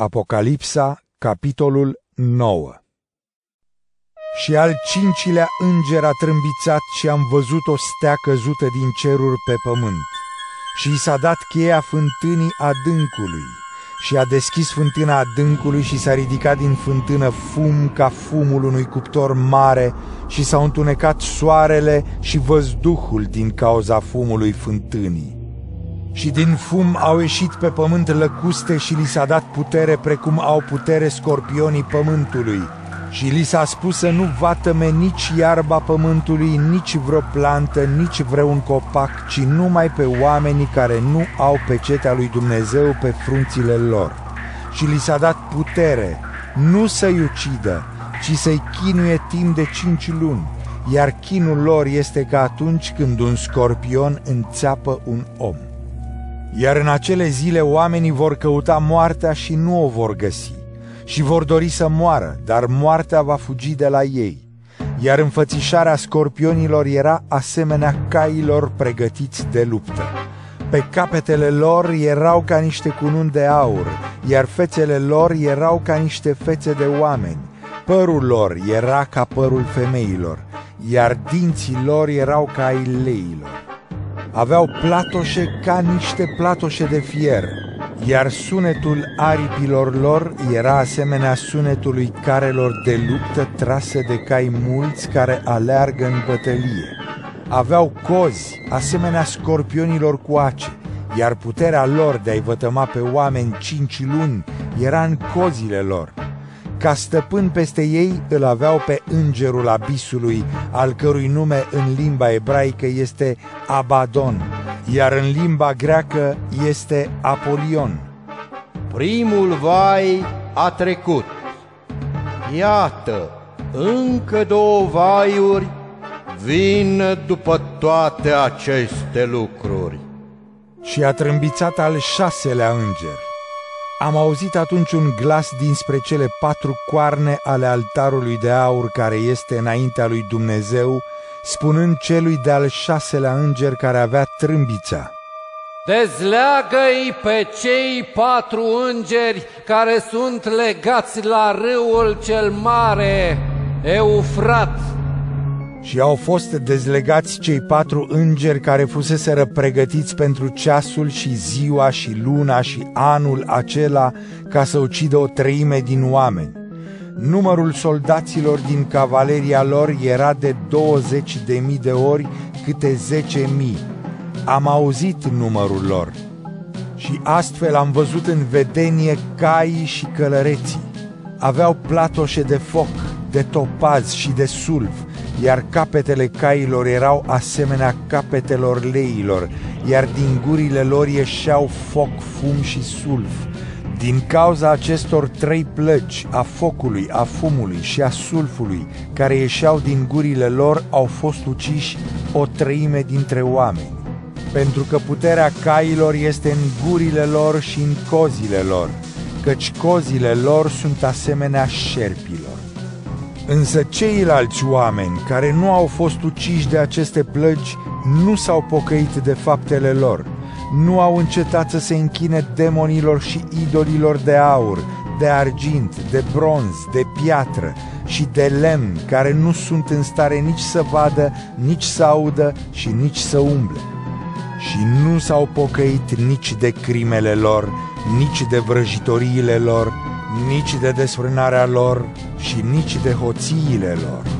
Apocalipsa, capitolul 9 Și al cincilea înger a trâmbițat și am văzut o stea căzută din ceruri pe pământ. Și i s-a dat cheia fântânii adâncului. Și a deschis fântâna adâncului și s-a ridicat din fântână fum ca fumul unui cuptor mare și s-au întunecat soarele și văzduhul din cauza fumului fântânii și din fum au ieșit pe pământ lăcuste și li s-a dat putere precum au putere scorpionii pământului. Și li s-a spus să nu vatăme nici iarba pământului, nici vreo plantă, nici vreun copac, ci numai pe oamenii care nu au pecetea lui Dumnezeu pe frunțile lor. Și li s-a dat putere, nu să-i ucidă, ci să-i chinuie timp de cinci luni, iar chinul lor este ca atunci când un scorpion înțeapă un om. Iar în acele zile oamenii vor căuta moartea și nu o vor găsi, și vor dori să moară, dar moartea va fugi de la ei. Iar înfățișarea scorpionilor era asemenea cailor pregătiți de luptă. Pe capetele lor erau ca niște cununi de aur, iar fețele lor erau ca niște fețe de oameni. Părul lor era ca părul femeilor, iar dinții lor erau ca ai leilor aveau platoșe ca niște platoșe de fier, iar sunetul aripilor lor era asemenea sunetului carelor de luptă trase de cai mulți care aleargă în bătălie. Aveau cozi, asemenea scorpionilor cu ace, iar puterea lor de a-i vătăma pe oameni cinci luni era în cozile lor ca stăpân peste ei îl aveau pe îngerul abisului, al cărui nume în limba ebraică este Abaddon, iar în limba greacă este Apolion. Primul vai a trecut. Iată, încă două vaiuri vin după toate aceste lucruri. Și a trâmbițat al șaselea înger am auzit atunci un glas dinspre cele patru coarne ale altarului de aur care este înaintea lui Dumnezeu, spunând celui de-al șaselea înger care avea trâmbița. Dezleagă-i pe cei patru îngeri care sunt legați la râul cel mare, Eufrat, și au fost dezlegați cei patru îngeri care fuseseră pregătiți pentru ceasul și ziua și luna și anul acela ca să ucidă o treime din oameni. Numărul soldaților din cavaleria lor era de 20 de mii de ori câte 10 mii. Am auzit numărul lor și astfel am văzut în vedenie caii și călăreții. Aveau platoșe de foc, de topaz și de sulf, iar capetele cailor erau asemenea capetelor leilor, iar din gurile lor ieșeau foc, fum și sulf. Din cauza acestor trei plăci, a focului, a fumului și a sulfului, care ieșeau din gurile lor, au fost uciși o treime dintre oameni. Pentru că puterea cailor este în gurile lor și în cozile lor, căci cozile lor sunt asemenea șerpilor. Însă ceilalți oameni care nu au fost uciși de aceste plăgi nu s-au pocăit de faptele lor, nu au încetat să se închine demonilor și idolilor de aur, de argint, de bronz, de piatră și de lemn, care nu sunt în stare nici să vadă, nici să audă și nici să umble. Și nu s-au pocăit nici de crimele lor, nici de vrăjitoriile lor, nici de desfrânarea lor și nici de hoțiile lor.